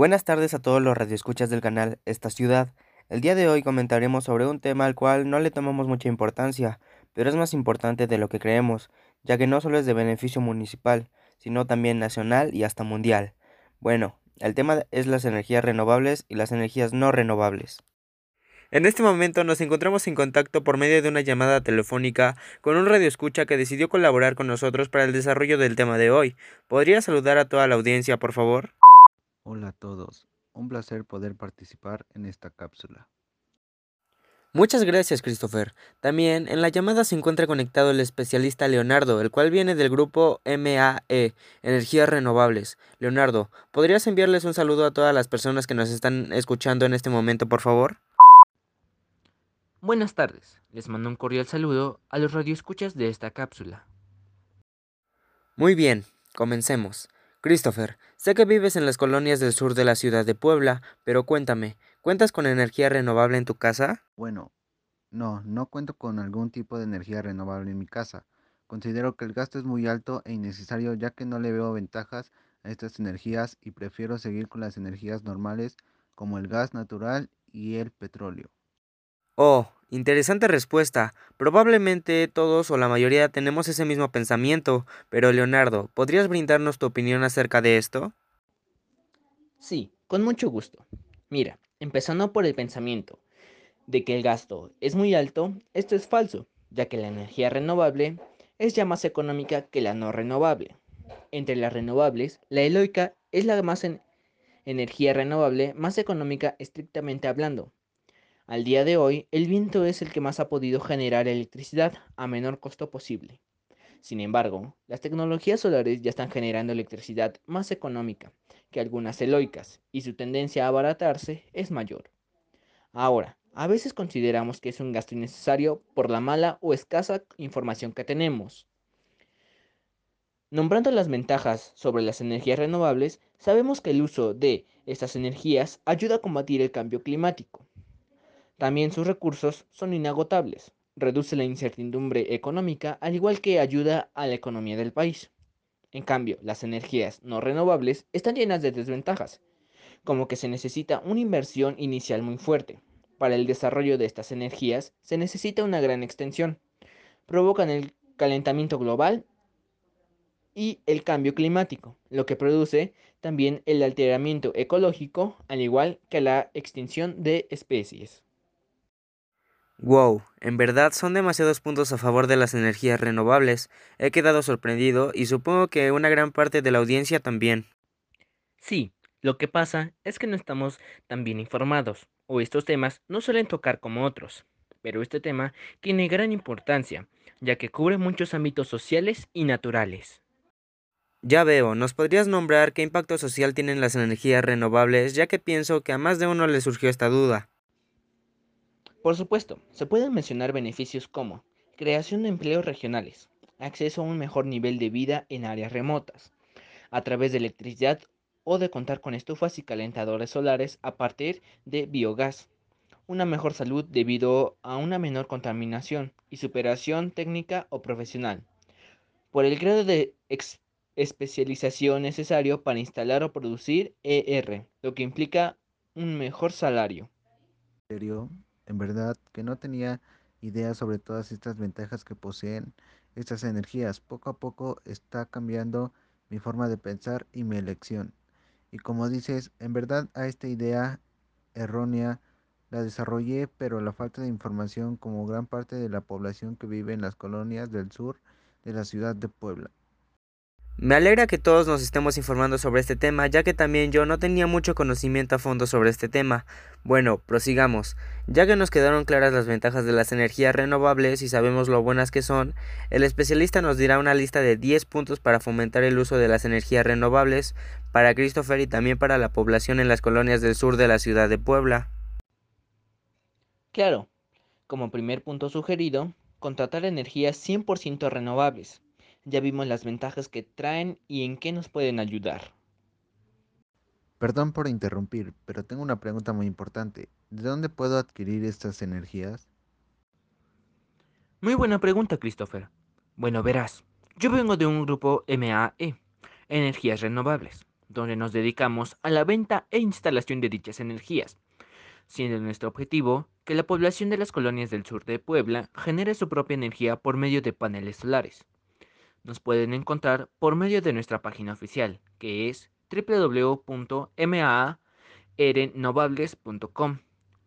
Buenas tardes a todos los radioescuchas del canal Esta Ciudad. El día de hoy comentaremos sobre un tema al cual no le tomamos mucha importancia, pero es más importante de lo que creemos, ya que no solo es de beneficio municipal, sino también nacional y hasta mundial. Bueno, el tema es las energías renovables y las energías no renovables. En este momento nos encontramos en contacto por medio de una llamada telefónica con un radioescucha que decidió colaborar con nosotros para el desarrollo del tema de hoy. ¿Podría saludar a toda la audiencia, por favor? Hola a todos, un placer poder participar en esta cápsula. Muchas gracias, Christopher. También en la llamada se encuentra conectado el especialista Leonardo, el cual viene del grupo MAE, Energías Renovables. Leonardo, ¿podrías enviarles un saludo a todas las personas que nos están escuchando en este momento, por favor? Buenas tardes, les mando un cordial saludo a los radioescuchas de esta cápsula. Muy bien, comencemos. Christopher, sé que vives en las colonias del sur de la ciudad de Puebla, pero cuéntame, ¿cuentas con energía renovable en tu casa? Bueno, no, no cuento con algún tipo de energía renovable en mi casa. Considero que el gasto es muy alto e innecesario ya que no le veo ventajas a estas energías y prefiero seguir con las energías normales como el gas natural y el petróleo. Oh, interesante respuesta. Probablemente todos o la mayoría tenemos ese mismo pensamiento, pero Leonardo, ¿podrías brindarnos tu opinión acerca de esto? Sí, con mucho gusto. Mira, empezando por el pensamiento de que el gasto es muy alto, esto es falso, ya que la energía renovable es ya más económica que la no renovable. Entre las renovables, la eloica es la más energía renovable más económica estrictamente hablando, al día de hoy, el viento es el que más ha podido generar electricidad a menor costo posible. Sin embargo, las tecnologías solares ya están generando electricidad más económica que algunas eloicas y su tendencia a abaratarse es mayor. Ahora, a veces consideramos que es un gasto innecesario por la mala o escasa información que tenemos. Nombrando las ventajas sobre las energías renovables, sabemos que el uso de estas energías ayuda a combatir el cambio climático también sus recursos son inagotables, reduce la incertidumbre económica al igual que ayuda a la economía del país. En cambio, las energías no renovables están llenas de desventajas, como que se necesita una inversión inicial muy fuerte. Para el desarrollo de estas energías se necesita una gran extensión. Provocan el calentamiento global y el cambio climático, lo que produce también el alteramiento ecológico, al igual que la extinción de especies. Wow, en verdad son demasiados puntos a favor de las energías renovables. He quedado sorprendido y supongo que una gran parte de la audiencia también. Sí, lo que pasa es que no estamos tan bien informados, o estos temas no suelen tocar como otros. Pero este tema tiene gran importancia, ya que cubre muchos ámbitos sociales y naturales. Ya veo, ¿nos podrías nombrar qué impacto social tienen las energías renovables, ya que pienso que a más de uno le surgió esta duda? Por supuesto, se pueden mencionar beneficios como creación de empleos regionales, acceso a un mejor nivel de vida en áreas remotas, a través de electricidad o de contar con estufas y calentadores solares a partir de biogás, una mejor salud debido a una menor contaminación y superación técnica o profesional, por el grado de especialización necesario para instalar o producir ER, lo que implica un mejor salario. Verdad que no tenía idea sobre todas estas ventajas que poseen estas energías. Poco a poco está cambiando mi forma de pensar y mi elección. Y como dices, en verdad a esta idea errónea la desarrollé, pero la falta de información como gran parte de la población que vive en las colonias del sur de la ciudad de Puebla. Me alegra que todos nos estemos informando sobre este tema, ya que también yo no tenía mucho conocimiento a fondo sobre este tema. Bueno, prosigamos. Ya que nos quedaron claras las ventajas de las energías renovables y sabemos lo buenas que son, el especialista nos dirá una lista de 10 puntos para fomentar el uso de las energías renovables para Christopher y también para la población en las colonias del sur de la ciudad de Puebla. Claro, como primer punto sugerido, contratar energías 100% renovables ya vimos las ventajas que traen y en qué nos pueden ayudar. Perdón por interrumpir, pero tengo una pregunta muy importante. ¿De dónde puedo adquirir estas energías? Muy buena pregunta, Christopher. Bueno, verás, yo vengo de un grupo MAE, Energías Renovables. donde nos dedicamos a la venta e instalación de dichas energías, siendo nuestro objetivo que la población de las colonias del sur de Puebla genere su propia energía por medio de paneles solares. Nos pueden encontrar por medio de nuestra página oficial, que es www.maarenovables.com,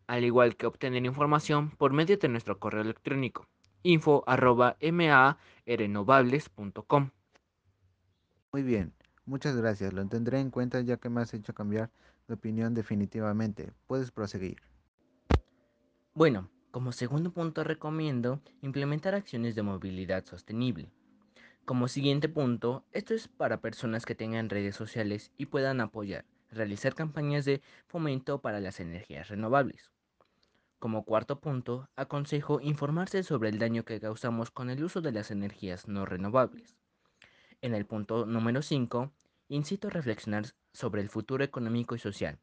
al igual que obtener información por medio de nuestro correo electrónico info.marenovables.com. Muy bien, muchas gracias. Lo tendré en cuenta ya que me has hecho cambiar de opinión definitivamente. Puedes proseguir. Bueno, como segundo punto recomiendo implementar acciones de movilidad sostenible. Como siguiente punto, esto es para personas que tengan redes sociales y puedan apoyar, realizar campañas de fomento para las energías renovables. Como cuarto punto, aconsejo informarse sobre el daño que causamos con el uso de las energías no renovables. En el punto número 5, incito a reflexionar sobre el futuro económico y social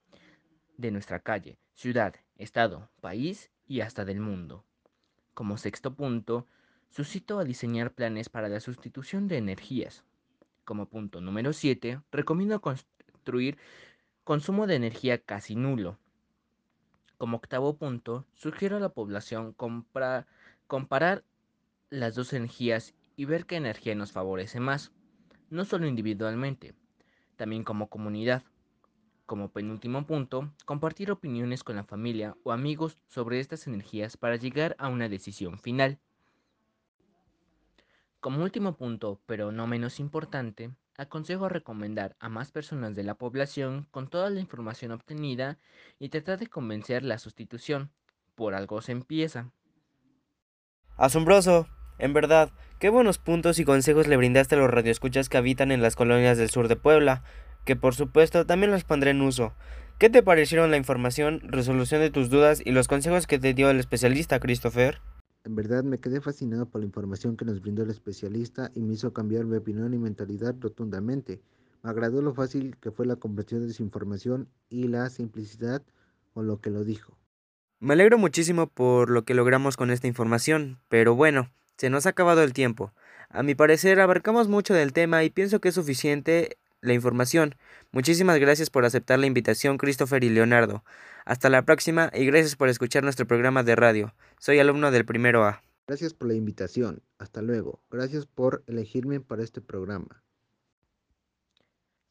de nuestra calle, ciudad, estado, país y hasta del mundo. Como sexto punto, suscito a diseñar planes para la sustitución de energías. Como punto número 7, recomiendo construir consumo de energía casi nulo. Como octavo punto, sugiero a la población comparar las dos energías y ver qué energía nos favorece más, no solo individualmente, también como comunidad. Como penúltimo punto, compartir opiniones con la familia o amigos sobre estas energías para llegar a una decisión final. Como último punto, pero no menos importante, aconsejo recomendar a más personas de la población con toda la información obtenida y tratar de convencer la sustitución. Por algo se empieza. Asombroso, en verdad, qué buenos puntos y consejos le brindaste a los radioescuchas que habitan en las colonias del sur de Puebla, que por supuesto también los pondré en uso. ¿Qué te parecieron la información, resolución de tus dudas y los consejos que te dio el especialista Christopher? En verdad me quedé fascinado por la información que nos brindó el especialista y me hizo cambiar mi opinión y mentalidad rotundamente. Me agradó lo fácil que fue la conversión de su información y la simplicidad con lo que lo dijo. Me alegro muchísimo por lo que logramos con esta información, pero bueno, se nos ha acabado el tiempo. A mi parecer abarcamos mucho del tema y pienso que es suficiente la información. Muchísimas gracias por aceptar la invitación, Christopher y Leonardo. Hasta la próxima y gracias por escuchar nuestro programa de radio. Soy alumno del primero A. Gracias por la invitación. Hasta luego. Gracias por elegirme para este programa.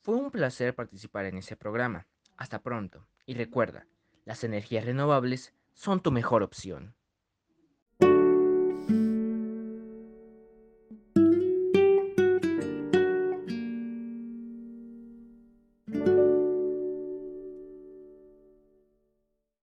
Fue un placer participar en ese programa. Hasta pronto. Y recuerda, las energías renovables son tu mejor opción.